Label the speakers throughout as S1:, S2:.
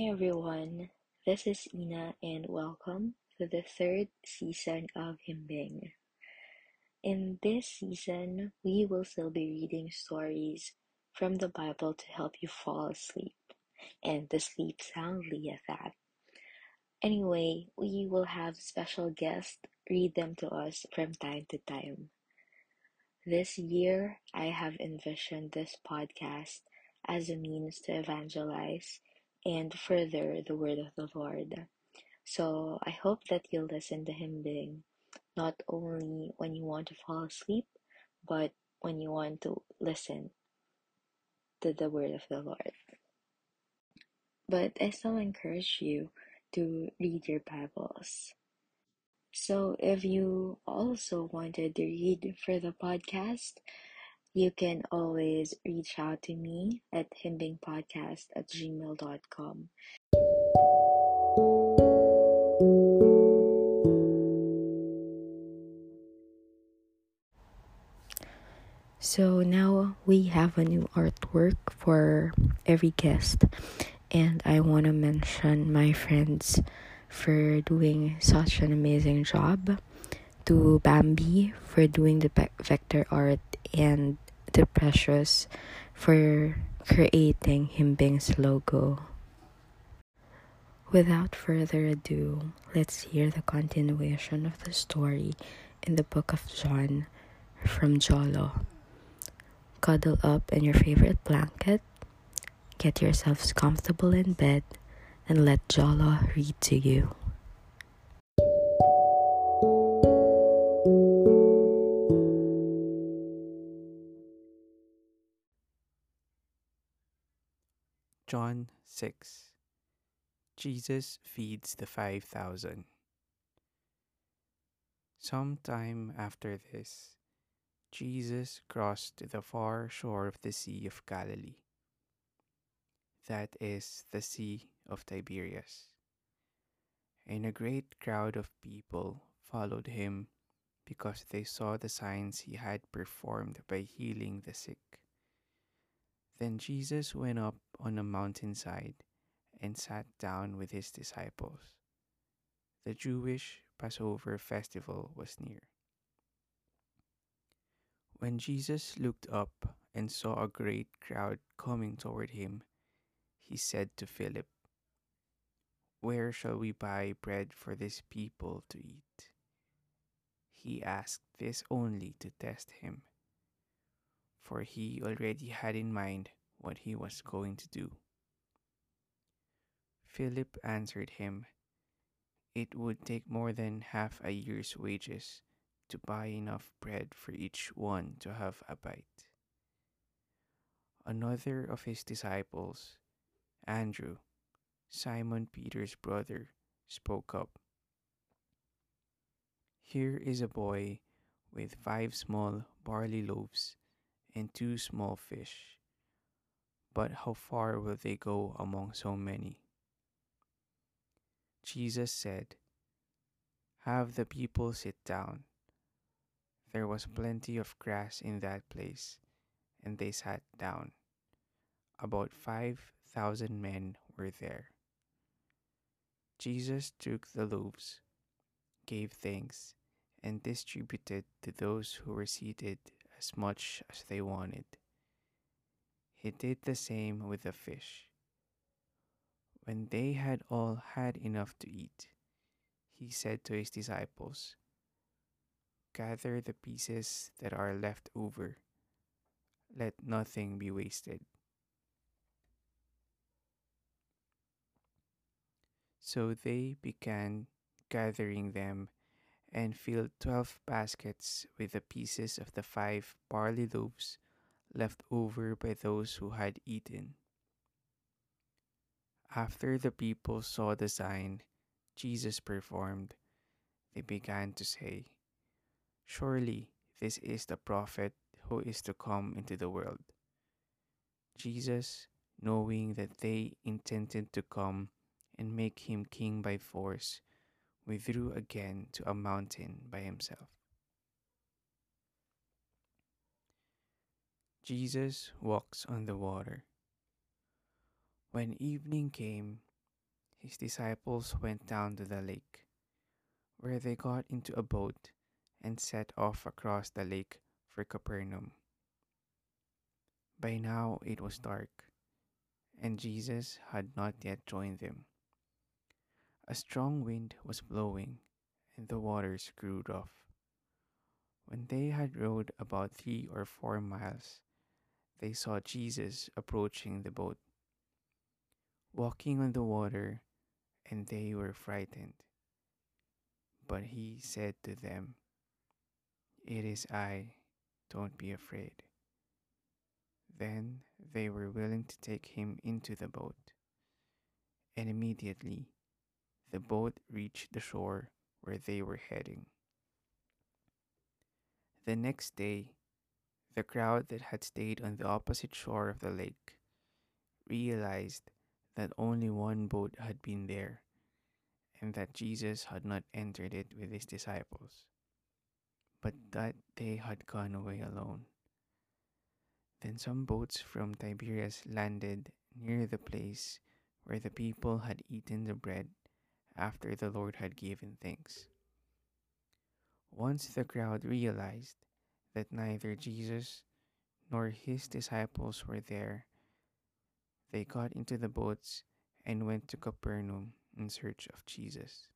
S1: Hi everyone, this is Ina and welcome to the third season of Himbing. In this season, we will still be reading stories from the Bible to help you fall asleep and to sleep soundly at that. Anyway, we will have special guests read them to us from time to time. This year, I have envisioned this podcast as a means to evangelize and further the word of the Lord. So I hope that you'll listen to Himbing not only when you want to fall asleep, but when you want to listen to the word of the Lord. But I still encourage you to read your Bibles. So if you also wanted to read for the podcast, you can always reach out to me at himbingpodcast at gmail.com. So now we have a new artwork for every guest, and I want to mention my friends for doing such an amazing job, to Bambi for doing the vector art, and the Precious for creating Himbing's logo. Without further ado, let's hear the continuation of the story in the book of John from Jolo cuddle up in your favorite blanket, get yourselves comfortable in bed, and let Jolo read to you.
S2: John 6 Jesus feeds the 5,000. Some time after this, Jesus crossed the far shore of the Sea of Galilee. That is the Sea of Tiberias. And a great crowd of people followed him because they saw the signs he had performed by healing the sick. Then Jesus went up on a mountainside and sat down with his disciples. The Jewish Passover festival was near. When Jesus looked up and saw a great crowd coming toward him, he said to Philip, Where shall we buy bread for this people to eat? He asked this only to test him, for he already had in mind what he was going to do. Philip answered him, It would take more than half a year's wages to buy enough bread for each one to have a bite. Another of his disciples, Andrew, Simon Peter's brother, spoke up. Here is a boy with five small barley loaves and two small fish. But how far will they go among so many? Jesus said, Have the people sit down. There was plenty of grass in that place, and they sat down. About five thousand men were there. Jesus took the loaves, gave thanks, and distributed to those who were seated as much as they wanted. He did the same with the fish. When they had all had enough to eat, he said to his disciples, Gather the pieces that are left over. Let nothing be wasted. So they began gathering them and filled twelve baskets with the pieces of the five barley loaves left over by those who had eaten. After the people saw the sign Jesus performed, they began to say, Surely this is the prophet who is to come into the world. Jesus, knowing that they intended to come and make him king by force, withdrew again to a mountain by himself. Jesus walks on the water. When evening came, his disciples went down to the lake, where they got into a boat and set off across the lake for Capernaum. By now it was dark, and Jesus had not yet joined them. A strong wind was blowing, and the waters grew rough. When they had rowed about three or four miles, they saw Jesus approaching the boat, walking on the water, and they were frightened. But he said to them, It is I, don't be afraid. Then they were willing to take him into the boat, and immediately the boat reached the shore where they were heading. The next day, the crowd that had stayed on the opposite shore of the lake realized that only one boat had been there and that Jesus had not entered it with his disciples, but that they had gone away alone. Then some boats from Tiberias landed near the place where the people had eaten the bread after the Lord had given thanks. Once the crowd realized that neither Jesus nor his disciples were there, they got into the boats and went to Capernaum in search of Jesus.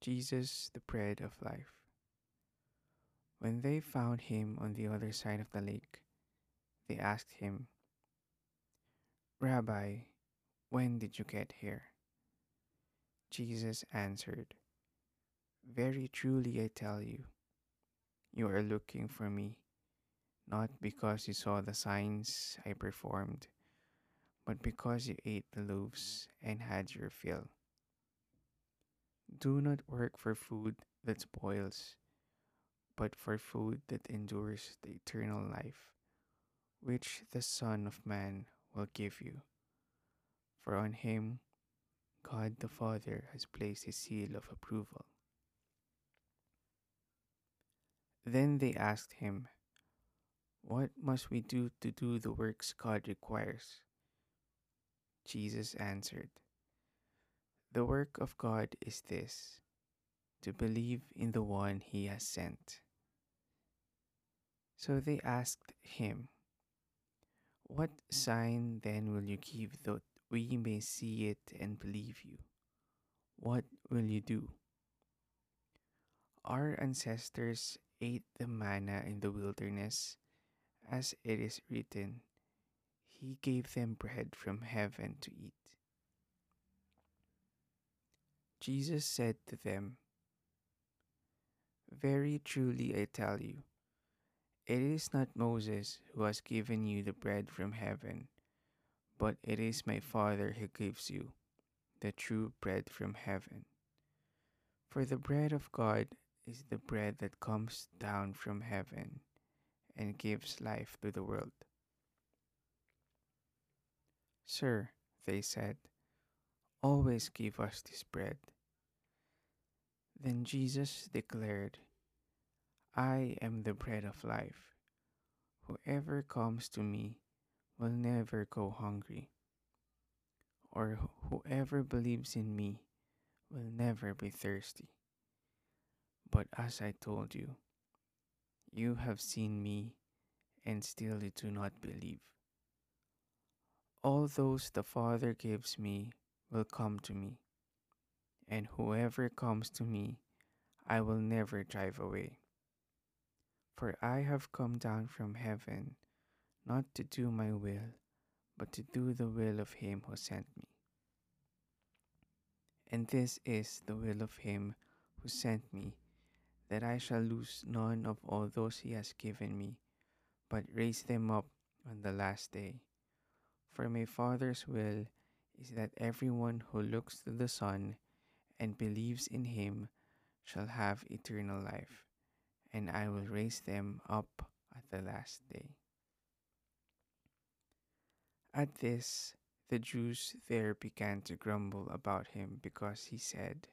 S2: Jesus, the bread of life. When they found him on the other side of the lake, they asked him, Rabbi, when did you get here? Jesus answered, Very truly I tell you, you are looking for me, not because you saw the signs I performed, but because you ate the loaves and had your fill. Do not work for food that spoils, but for food that endures the eternal life, which the Son of Man will give you. For on him God the Father has placed his seal of approval. Then they asked him, What must we do to do the works God requires? Jesus answered, The work of God is this to believe in the one he has sent. So they asked him, What sign then will you give that we may see it and believe you? What will you do? Our ancestors ate the manna in the wilderness, as it is written, He gave them bread from heaven to eat. Jesus said to them, Very truly I tell you, it is not Moses who has given you the bread from heaven, but it is my Father who gives you the true bread from heaven. For the bread of God is the bread that comes down from heaven and gives life to the world. Sir, they said, always give us this bread. Then Jesus declared, I am the bread of life. Whoever comes to me will never go hungry, or whoever believes in me will never be thirsty. But as I told you, you have seen me, and still you do not believe. All those the Father gives me will come to me, and whoever comes to me, I will never drive away. For I have come down from heaven not to do my will, but to do the will of him who sent me. And this is the will of him who sent me, that I shall lose none of all those he has given me, but raise them up on the last day. For my Father's will is that everyone who looks to the Son and believes in him shall have eternal life, and I will raise them up at the last day. At this, the Jews there began to grumble about him because he said,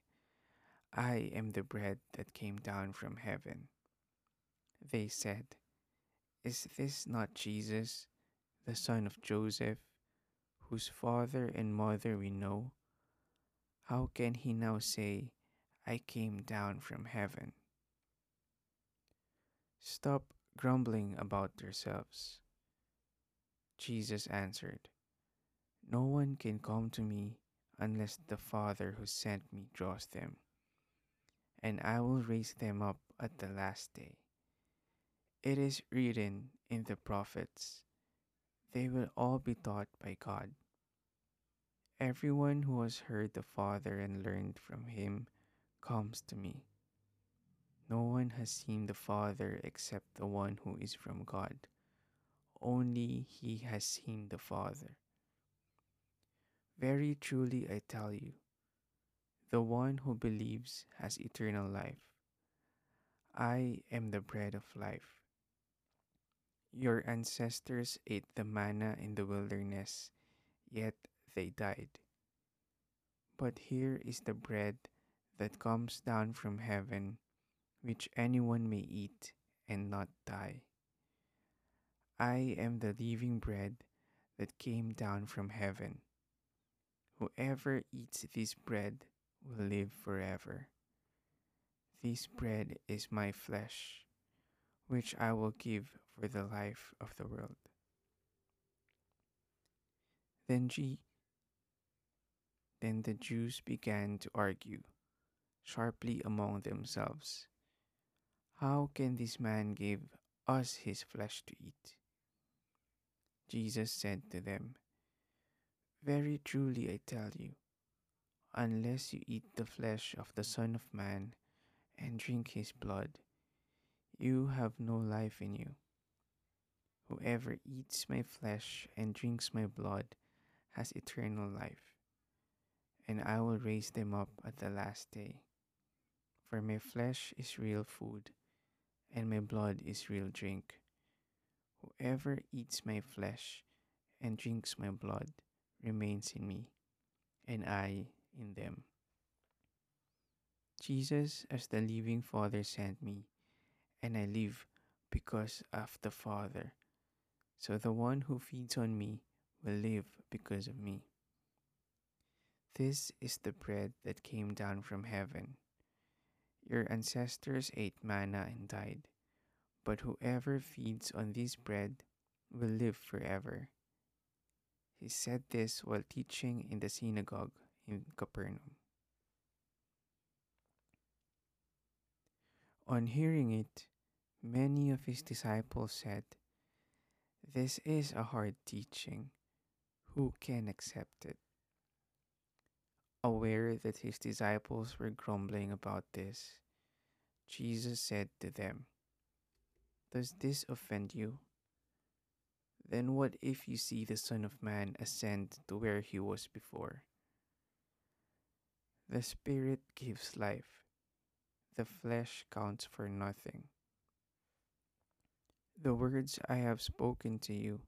S2: I am the bread that came down from heaven. They said, Is this not Jesus, the son of Joseph, whose father and mother we know, how can he now say, I came down from heaven? Stop grumbling about yourselves. Jesus answered, No one can come to me unless the Father who sent me draws them, and I will raise them up at the last day. It is written in the prophets, they will all be taught by God. Everyone who has heard the Father and learned from him comes to me. No one has seen the Father except the one who is from God. Only he has seen the Father. Very truly I tell you, the one who believes has eternal life. I am the bread of life. Your ancestors ate the manna in the wilderness, yet they died. But here is the bread that comes down from heaven, which anyone may eat and not die. I am the living bread that came down from heaven. Whoever eats this bread will live forever. This bread is my flesh, which I will give for the life of the world. Then, G- then the Jews began to argue sharply among themselves. How can this man give us his flesh to eat? Jesus said to them, Very truly I tell you, unless you eat the flesh of the Son of Man and drink his blood, you have no life in you. Whoever eats my flesh and drinks my blood has eternal life, and I will raise them up at the last day. For my flesh is real food, and my blood is real drink. Whoever eats my flesh and drinks my blood remains in me, and I in them. Jesus, as the living Father, sent me, and I live because of the Father. So the one who feeds on me will live because of me. This is the bread that came down from heaven. Your ancestors ate manna and died, but whoever feeds on this bread will live forever. He said this while teaching in the synagogue in Capernaum. On hearing it, many of his disciples said, This is a hard teaching. Who can accept it? Aware that his disciples were grumbling about this, Jesus said to them, Does this offend you? Then what if you see the Son of Man ascend to where he was before? The Spirit gives life, the flesh counts for nothing. The words I have spoken to you,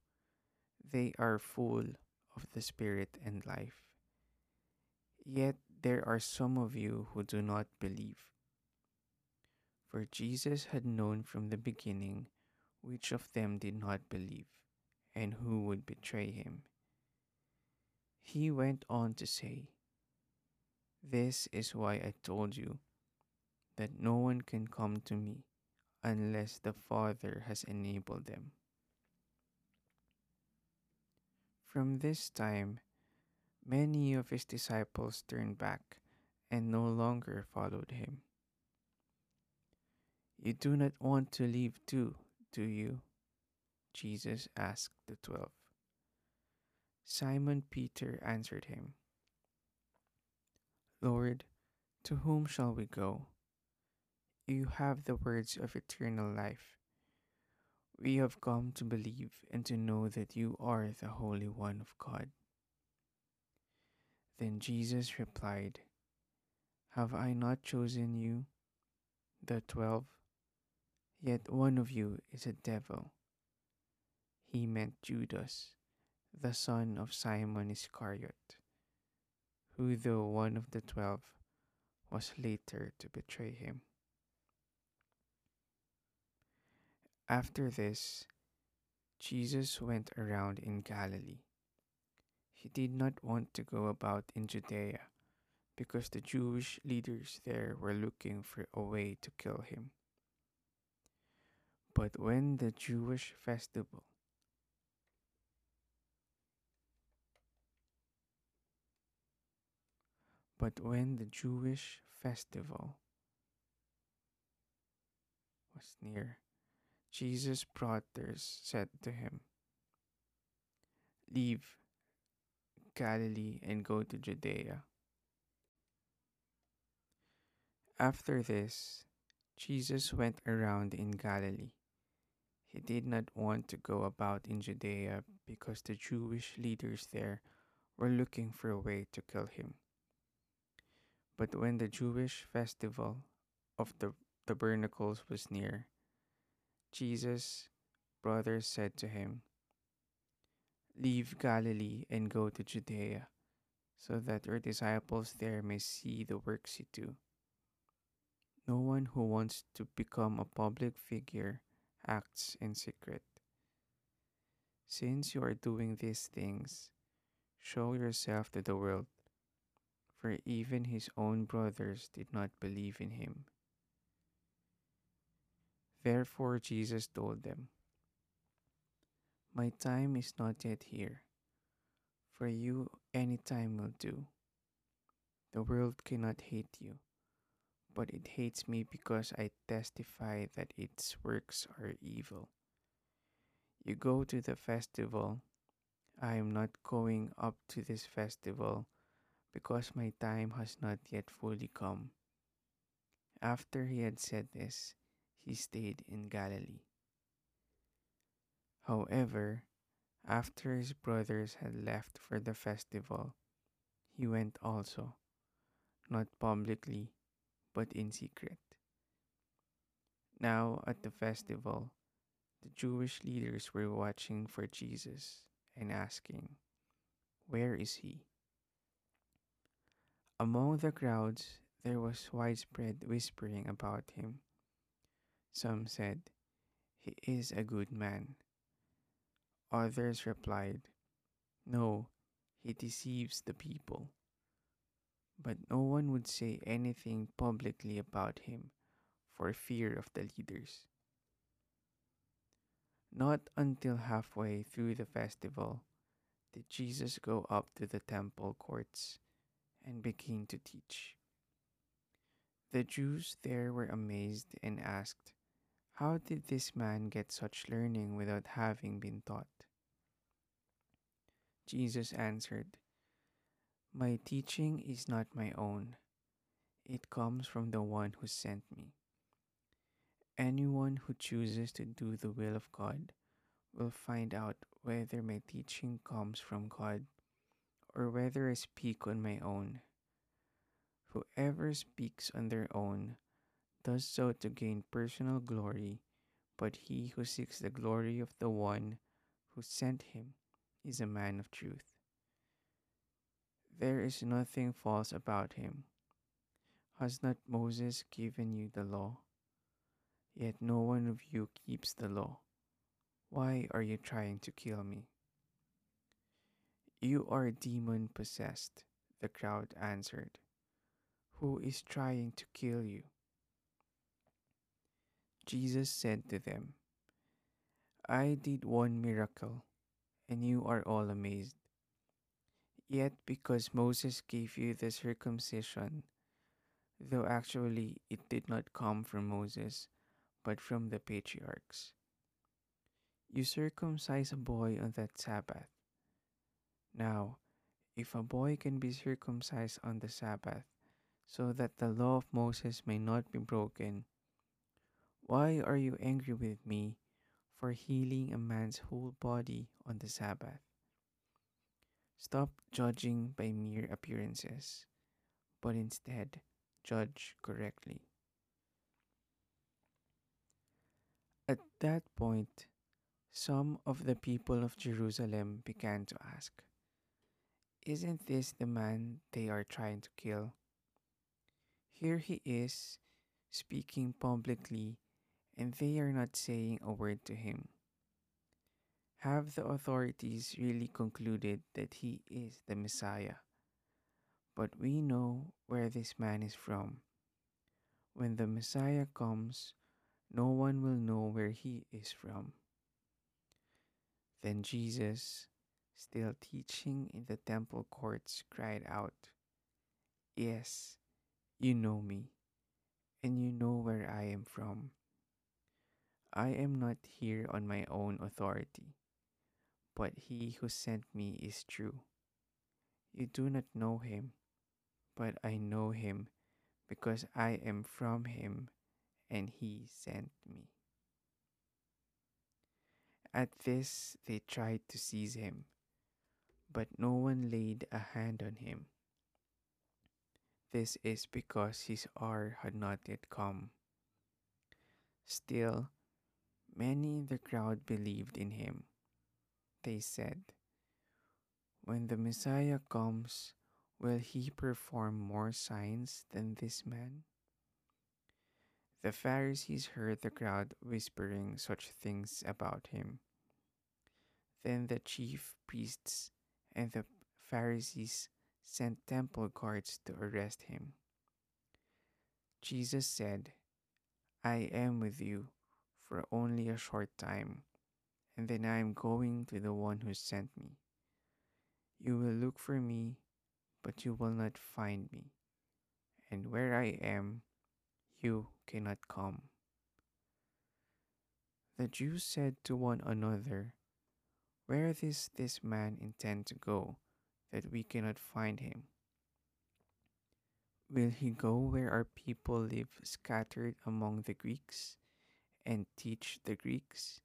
S2: they are full of the Spirit and life. Yet there are some of you who do not believe. For Jesus had known from the beginning which of them did not believe and who would betray him. He went on to say, This is why I told you that no one can come to me unless the Father has enabled them. From this time, many of his disciples turned back and no longer followed him. You do not want to leave too, do you? Jesus asked the twelve. Simon Peter answered him, Lord, to whom shall we go? You have the words of eternal life. We have come to believe and to know that you are the Holy One of God. Then Jesus replied, Have I not chosen you, the twelve? Yet one of you is a devil. He meant Judas, the son of Simon Iscariot, who, though one of the twelve, was later to betray him. After this, Jesus went around in Galilee. He did not want to go about in Judea because the Jewish leaders there were looking for a way to kill him. But when the Jewish festival But when the Jewish festival was near, Jesus' brothers said to him, Leave Galilee and go to Judea. After this, Jesus went around in Galilee. He did not want to go about in Judea because the Jewish leaders there were looking for a way to kill him. But when the Jewish festival of the tabernacles was near, Jesus' brothers said to him, Leave Galilee and go to Judea, so that your disciples there may see the works you do. No one who wants to become a public figure acts in secret. Since you are doing these things, show yourself to the world for even his own brothers did not believe in him. Therefore, Jesus told them, My time is not yet here. For you, any time will do. The world cannot hate you, but it hates me because I testify that its works are evil. You go to the festival. I am not going up to this festival because my time has not yet fully come. After he had said this, he stayed in Galilee. However, after his brothers had left for the festival, he went also, not publicly, but in secret. Now at the festival, the Jewish leaders were watching for Jesus and asking, Where is he? Among the crowds, there was widespread whispering about him. Some said, He is a good man. Others replied, No, he deceives the people. But no one would say anything publicly about him for fear of the leaders. Not until halfway through the festival did Jesus go up to the temple courts and begin to teach. The Jews there were amazed and asked, How did this man get such learning without having been taught? Jesus answered, My teaching is not my own, it comes from the one who sent me. Anyone who chooses to do the will of God will find out whether my teaching comes from God or whether I speak on my own. Whoever speaks on their own does so to gain personal glory, but he who seeks the glory of the one who sent him is a man of truth. There is nothing false about him. Has not Moses given you the law? Yet no one of you keeps the law. Why are you trying to kill me? You are demon possessed, the crowd answered. Who is trying to kill you? Jesus said to them, I did one miracle, and you are all amazed. Yet, because Moses gave you the circumcision, though actually it did not come from Moses, but from the patriarchs, you circumcise a boy on that Sabbath. Now, if a boy can be circumcised on the Sabbath, so that the law of Moses may not be broken, why are you angry with me for healing a man's whole body on the Sabbath? Stop judging by mere appearances, but instead judge correctly. At that point, some of the people of Jerusalem began to ask, Isn't this the man they are trying to kill? Here he is speaking publicly, and they are not saying a word to him. Have the authorities really concluded that he is the Messiah? But we know where this man is from. When the Messiah comes, no one will know where he is from. Then Jesus, still teaching in the temple courts, cried out, Yes, you know me, and you know where I am from. I am not here on my own authority, but he who sent me is true. You do not know him, but I know him because I am from him and he sent me. At this, they tried to seize him, but no one laid a hand on him. This is because his hour had not yet come. Still, many in the crowd believed in him. They said, When the Messiah comes, will he perform more signs than this man? The Pharisees heard the crowd whispering such things about him. Then the chief priests and the Pharisees sent temple guards to arrest him. Jesus said, I am with you for only a short time, and then I am going to the one who sent me. You will look for me, but you will not find me, and where I am, you cannot come. The Jews said to one another, Where does this man intend to go, that we cannot find him? Will he go where our people live scattered among the Greeks and teach the Greeks?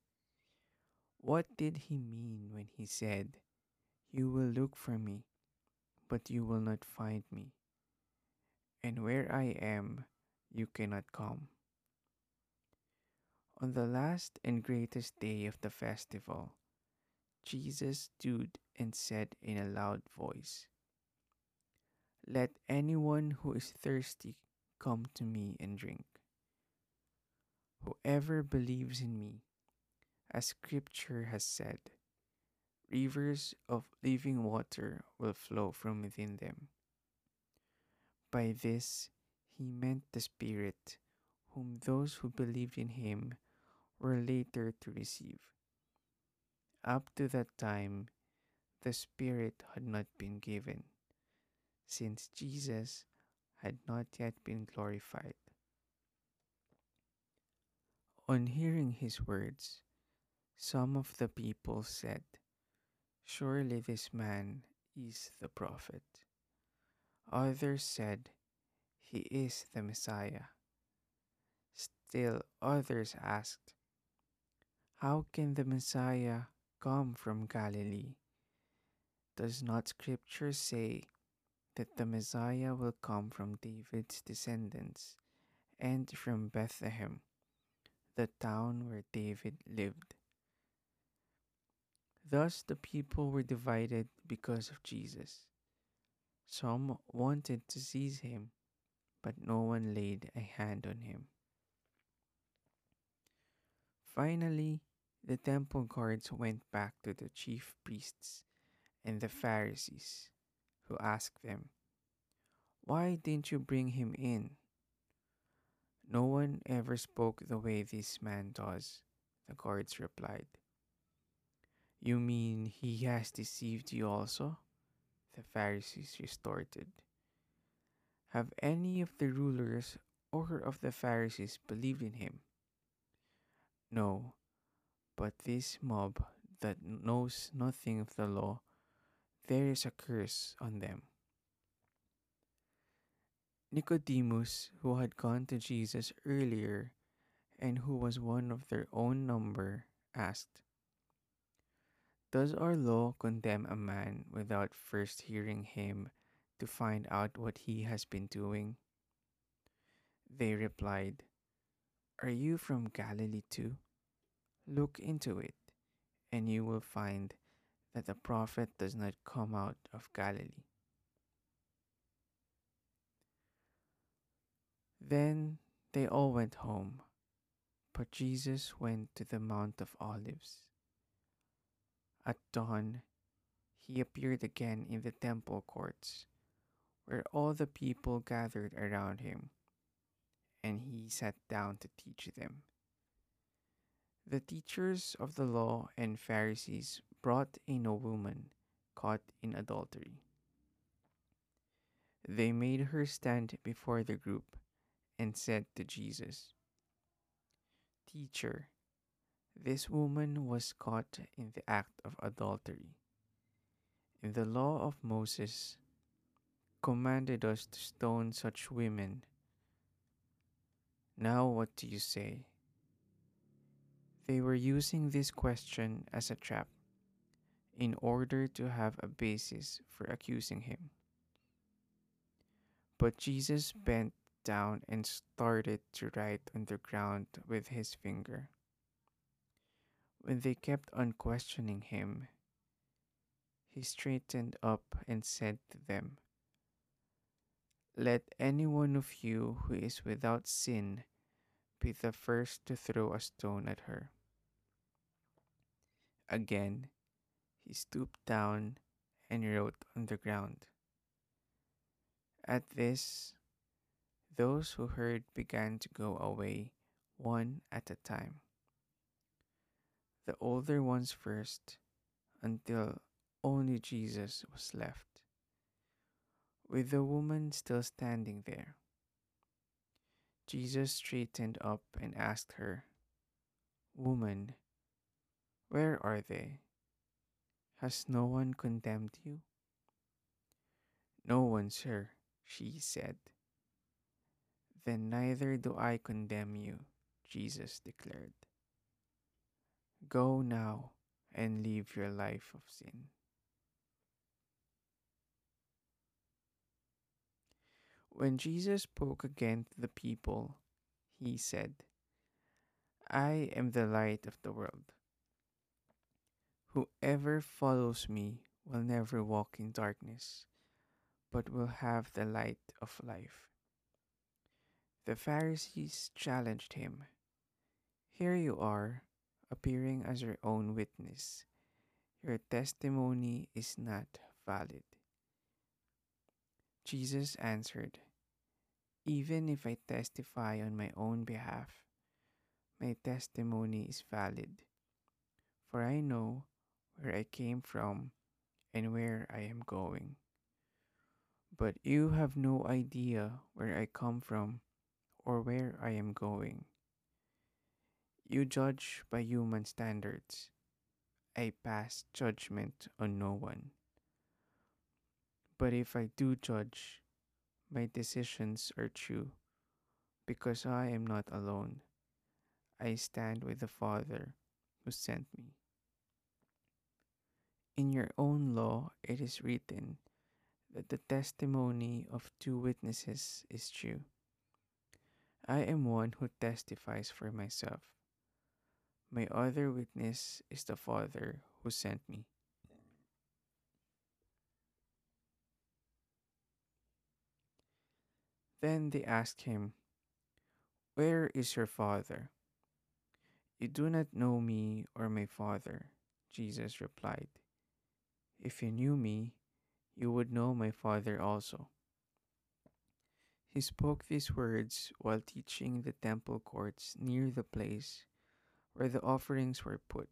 S2: What did he mean when he said, You will look for me, but you will not find me, and where I am, you cannot come? On the last and greatest day of the festival, Jesus stood and said in a loud voice, Let anyone who is thirsty come to me and drink. Whoever believes in me, as Scripture has said, rivers of living water will flow from within them. By this he meant the Spirit, whom those who believed in him were later to receive. Up to that time, the Spirit had not been given, since Jesus had not yet been glorified. On hearing his words, some of the people said, Surely this man is the prophet. Others said, He is the Messiah. Still others asked, How can the Messiah come from Galilee? Does not Scripture say that the Messiah will come from David's descendants and from Bethlehem? The town where David lived. Thus the people were divided because of Jesus. Some wanted to seize him, but no one laid a hand on him. Finally, the temple guards went back to the chief priests and the Pharisees, who asked them, Why didn't you bring him in? No one ever spoke the way this man does, the guards replied. You mean he has deceived you also? The Pharisees retorted. Have any of the rulers or of the Pharisees believed in him? No, but this mob that knows nothing of the law, there is a curse on them. Nicodemus, who had gone to Jesus earlier and who was one of their own number, asked, Does our law condemn a man without first hearing him to find out what he has been doing? They replied, Are you from Galilee too? Look into it, and you will find that a prophet does not come out of Galilee. Then they all went home, but Jesus went to the Mount of Olives. At dawn, he appeared again in the temple courts, where all the people gathered around him, and he sat down to teach them. The teachers of the law and Pharisees brought in a woman caught in adultery. They made her stand before the group and said to Jesus, Teacher, this woman was caught in the act of adultery. In the law of Moses commanded us to stone such women. Now what do you say? They were using this question as a trap in order to have a basis for accusing him. But Jesus bent down and started to write on the ground with his finger. When they kept on questioning him, he straightened up and said to them, Let any one of you who is without sin be the first to throw a stone at her. Again, he stooped down and wrote on the ground. At this, those who heard began to go away one at a time. The older ones first, until only Jesus was left, with the woman still standing there. Jesus straightened up and asked her, Woman, where are they? Has no one condemned you? No one, sir, she said. Then neither do I condemn you, Jesus declared. Go now and live your life of sin. When Jesus spoke again to the people, he said, I am the light of the world. Whoever follows me will never walk in darkness, but will have the light of life. The Pharisees challenged him. Here you are, appearing as your own witness. Your testimony is not valid. Jesus answered, Even if I testify on my own behalf, my testimony is valid, for I know where I came from and where I am going. But you have no idea where I come from or where I am going. You judge by human standards. I pass judgment on no one. But if I do judge, my decisions are true, because I am not alone. I stand with the Father who sent me. In your own law it is written that the testimony of two witnesses is true. I am one who testifies for myself. My other witness is the Father who sent me. Then they asked him, Where is your Father? You do not know me or my Father, Jesus replied. If you knew me, you would know my Father also. He spoke these words while teaching the temple courts near the place where the offerings were put.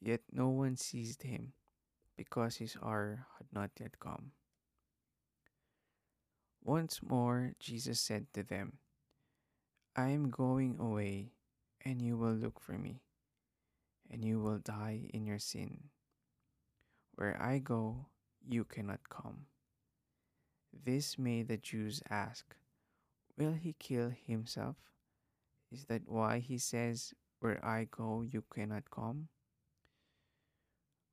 S2: Yet no one seized him, because his hour had not yet come. Once more, Jesus said to them, I am going away, and you will look for me, and you will die in your sin. Where I go, you cannot come. This made the Jews ask, Will he kill himself? Is that why he says, Where I go, you cannot come?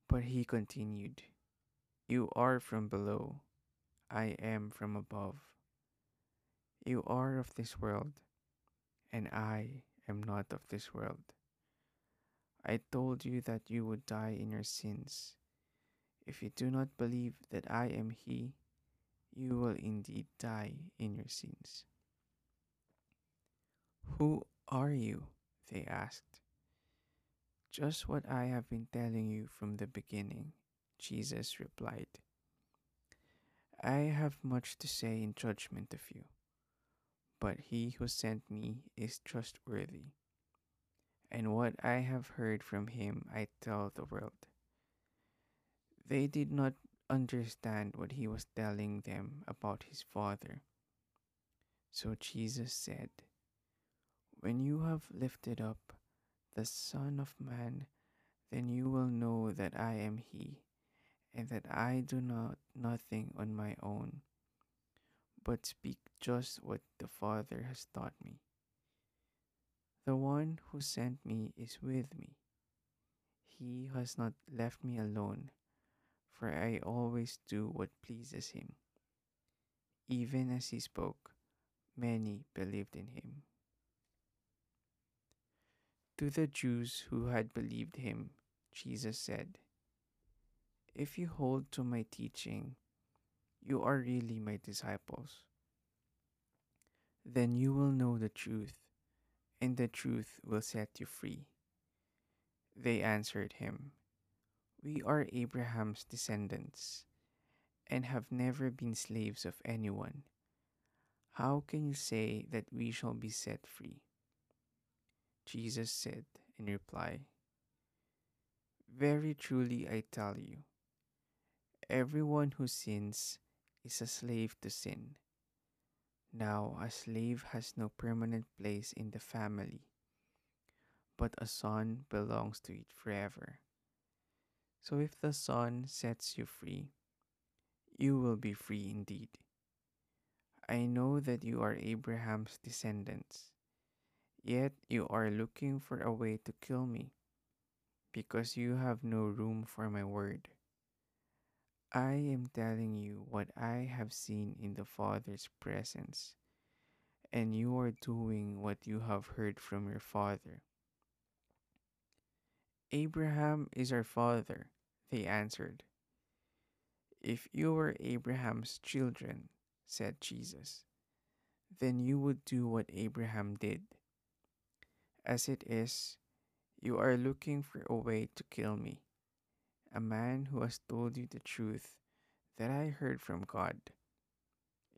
S2: But he continued, You are from below, I am from above. You are of this world, and I am not of this world. I told you that you would die in your sins. If you do not believe that I am He, you will indeed die in your sins. Who are you? They asked. Just what I have been telling you from the beginning, Jesus replied. I have much to say in judgment of you, but he who sent me is trustworthy, and what I have heard from him I tell the world. They did not understand what he was telling them about his Father. So Jesus said, When you have lifted up the Son of Man, then you will know that I am He, and that I do not nothing on my own, but speak just what the Father has taught me. The one who sent me is with me. He has not left me alone, for I always do what pleases him. Even as he spoke, many believed in him. To the Jews who had believed him, Jesus said, If you hold to my teaching, you are really my disciples. Then you will know the truth, and the truth will set you free. They answered him, We are Abraham's descendants, and have never been slaves of anyone. How can you say that we shall be set free? Jesus said in reply, Very truly I tell you, everyone who sins is a slave to sin. Now, a slave has no permanent place in the family, but a son belongs to it forever. So if the Son sets you free, you will be free indeed. I know that you are Abraham's descendants, yet you are looking for a way to kill me, because you have no room for my word. I am telling you what I have seen in the Father's presence, and you are doing what you have heard from your father. Abraham is our father, they answered. If you were Abraham's children, said Jesus, then you would do what Abraham did. As it is, you are looking for a way to kill me, a man who has told you the truth that I heard from God.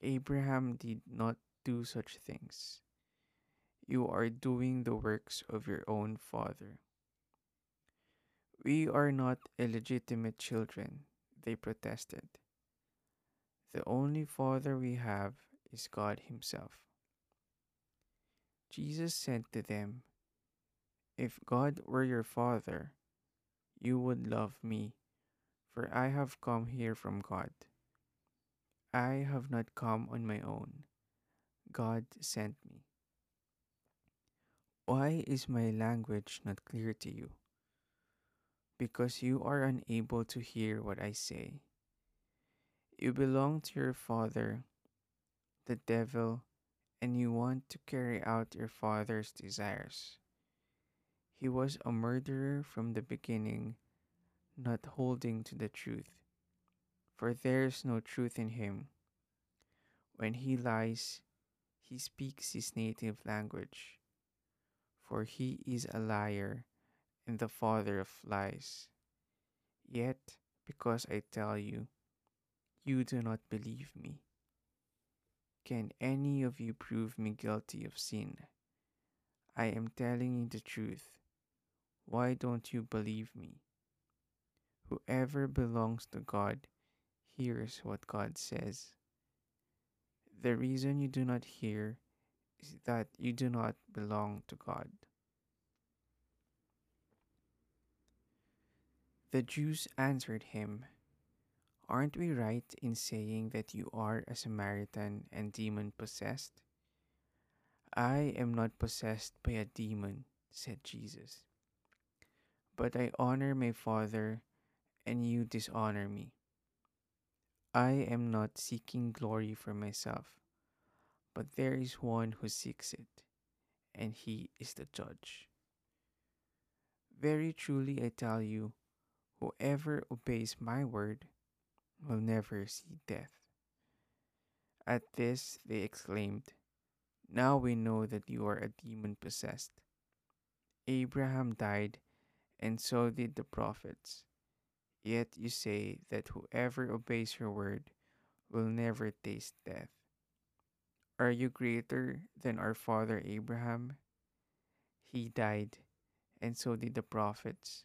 S2: Abraham did not do such things. You are doing the works of your own father. We are not illegitimate children, they protested. The only Father we have is God Himself. Jesus said to them, If God were your Father, you would love me, for I have come here from God. I have not come on my own. God sent me. Why is my language not clear to you? Because you are unable to hear what I say. You belong to your father, the devil, and you want to carry out your father's desires. He was a murderer from the beginning, not holding to the truth, for there is no truth in him. When he lies, he speaks his native language, for he is a liar and the father of lies. Yet, because I tell you, you do not believe me. Can any of you prove me guilty of sin? I am telling you the truth. Why don't you believe me? Whoever belongs to God hears what God says. The reason you do not hear is that you do not belong to God. The Jews answered him, Aren't we right in saying that you are a Samaritan and demon possessed? I am not possessed by a demon, said Jesus. But I honor my Father, and you dishonor me. I am not seeking glory for myself, but there is one who seeks it, and he is the judge. Very truly I tell you, whoever obeys my word will never see death. At this they exclaimed, Now we know that you are a demon possessed. Abraham died, and so did the prophets. Yet you say that whoever obeys your word will never taste death. Are you greater than our father Abraham? He died, and so did the prophets.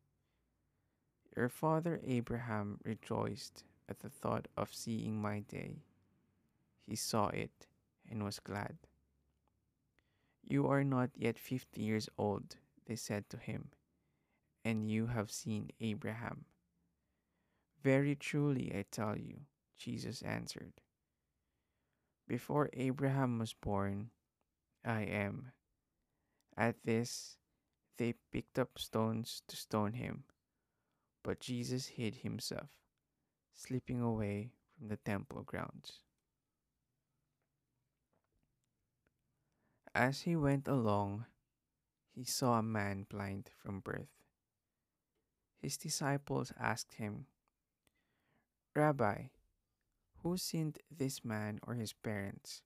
S2: Your father Abraham rejoiced at the thought of seeing my day. He saw it and was glad. You are not yet fifty years old, they said to him, and you have seen Abraham. Very truly, I tell you, Jesus answered. Before Abraham was born, I am. At this, they picked up stones to stone him, but Jesus hid himself, slipping away from the temple grounds. As he went along, he saw a man blind from birth. His disciples asked him, Rabbi, who sinned this man or his parents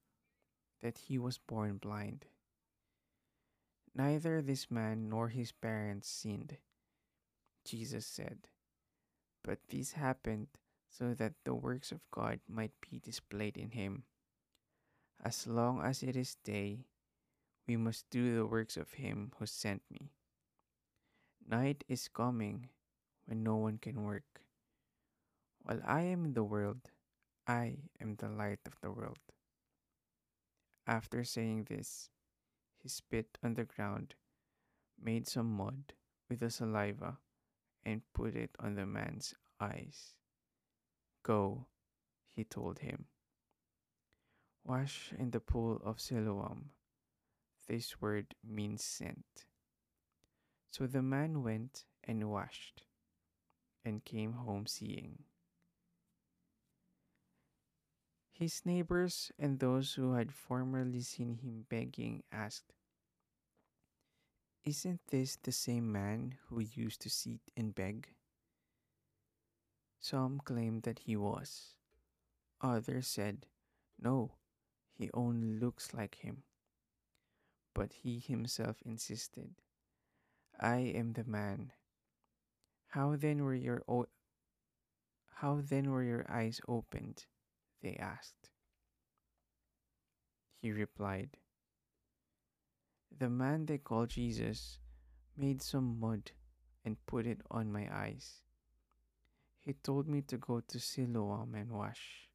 S2: that he was born blind? Neither this man nor his parents sinned, Jesus said, but this happened so that the works of God might be displayed in him. As long as it is day, we must do the works of him who sent me. Night is coming when no one can work. While I am in the world, I am the light of the world. After saying this, he spit on the ground, made some mud with the saliva, and put it on the man's eyes. Go, he told him. Wash in the pool of Siloam. This word means sent. So the man went and washed and came home seeing. His neighbors and those who had formerly seen him begging asked, Isn't this the same man who used to sit and beg? Some claimed that he was. Others said, No, he only looks like him. But he himself insisted, I am the man. How then were your o- how then were your eyes opened? they asked. He replied, The man they call Jesus made some mud and put it on my eyes. He told me to go to Siloam and wash.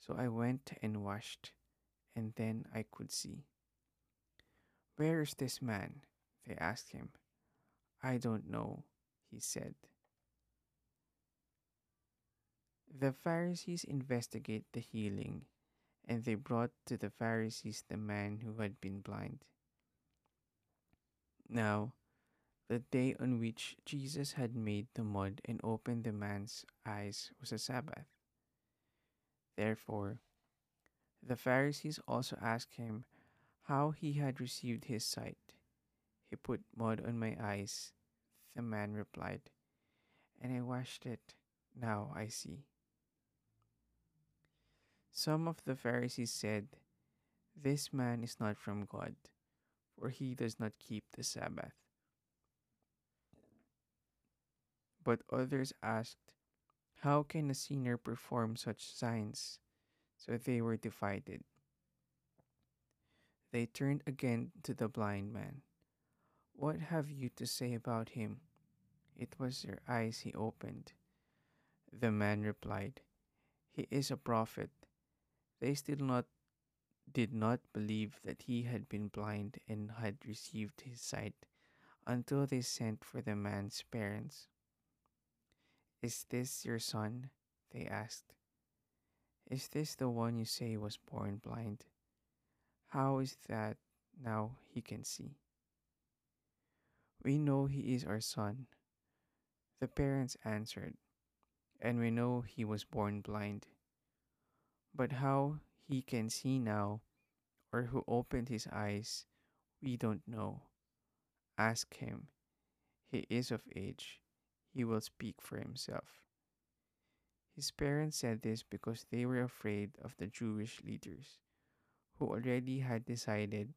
S2: So I went and washed, and then I could see. Where is this man? They asked him. I don't know, he said. The Pharisees investigate the healing, and they brought to the Pharisees the man who had been blind. Now, the day on which Jesus had made the mud and opened the man's eyes was a Sabbath. Therefore, the Pharisees also asked him how he had received his sight. He put mud on my eyes, the man replied, and I washed it. Now I see. Some of the Pharisees said, This man is not from God, for he does not keep the Sabbath. But others asked, How can a sinner perform such signs? So they were divided. They turned again to the blind man. What have you to say about him? It was your eyes he opened. The man replied, He is a prophet. They still not did not believe that he had been blind and had received his sight until they sent for the man's parents. Is this your son? They asked. Is this the one you say was born blind? How is that now he can see? We know he is our son. The parents answered, And we know he was born blind. But how he can see now, or who opened his eyes, we don't know. Ask him. He is of age. He will speak for himself. His parents said this because they were afraid of the Jewish leaders, who already had decided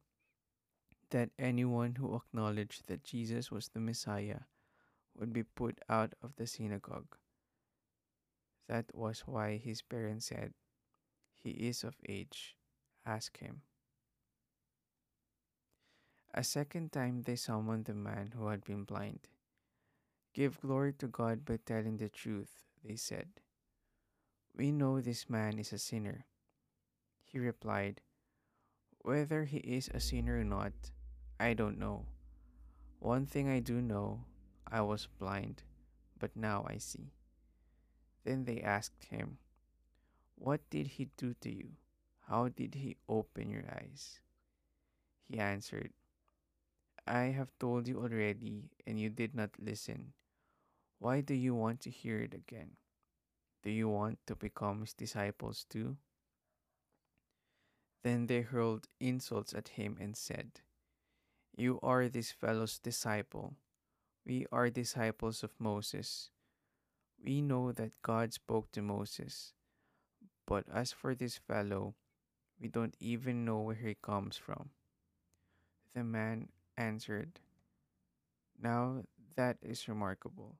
S2: that anyone who acknowledged that Jesus was the Messiah would be put out of the synagogue. That was why his parents said, He is of age, ask him. A second time they summoned the man who had been blind. Give glory to God by telling the truth, they said. We know this man is a sinner. He replied, Whether he is a sinner or not, I don't know. One thing I do know I was blind, but now I see. Then they asked him, What did he do to you? How did he open your eyes? He answered, I have told you already, and you did not listen. Why do you want to hear it again? Do you want to become his disciples too? Then they hurled insults at him and said, You are this fellow's disciple. We are disciples of Moses. We know that God spoke to Moses. But as for this fellow, we don't even know where he comes from. The man answered, Now that is remarkable.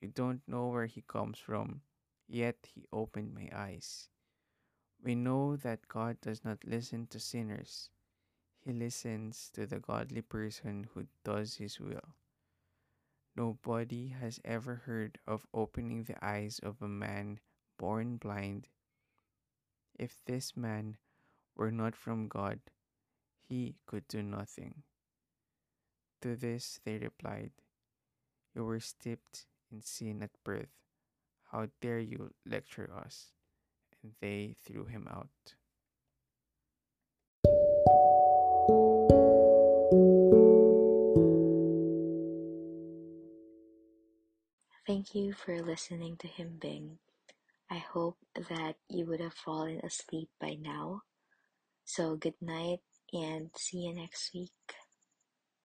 S2: You don't know where he comes from, yet he opened my eyes. We know that God does not listen to sinners, he listens to the godly person who does his will. Nobody has ever heard of opening the eyes of a man born blind. If this man were not from God, he could do nothing. To this they replied, You were steeped in sin at birth. How dare you lecture us? And they threw him out.
S1: Thank you for listening to Himbing. I hope that you would have fallen asleep by now. So, good night and see you next week.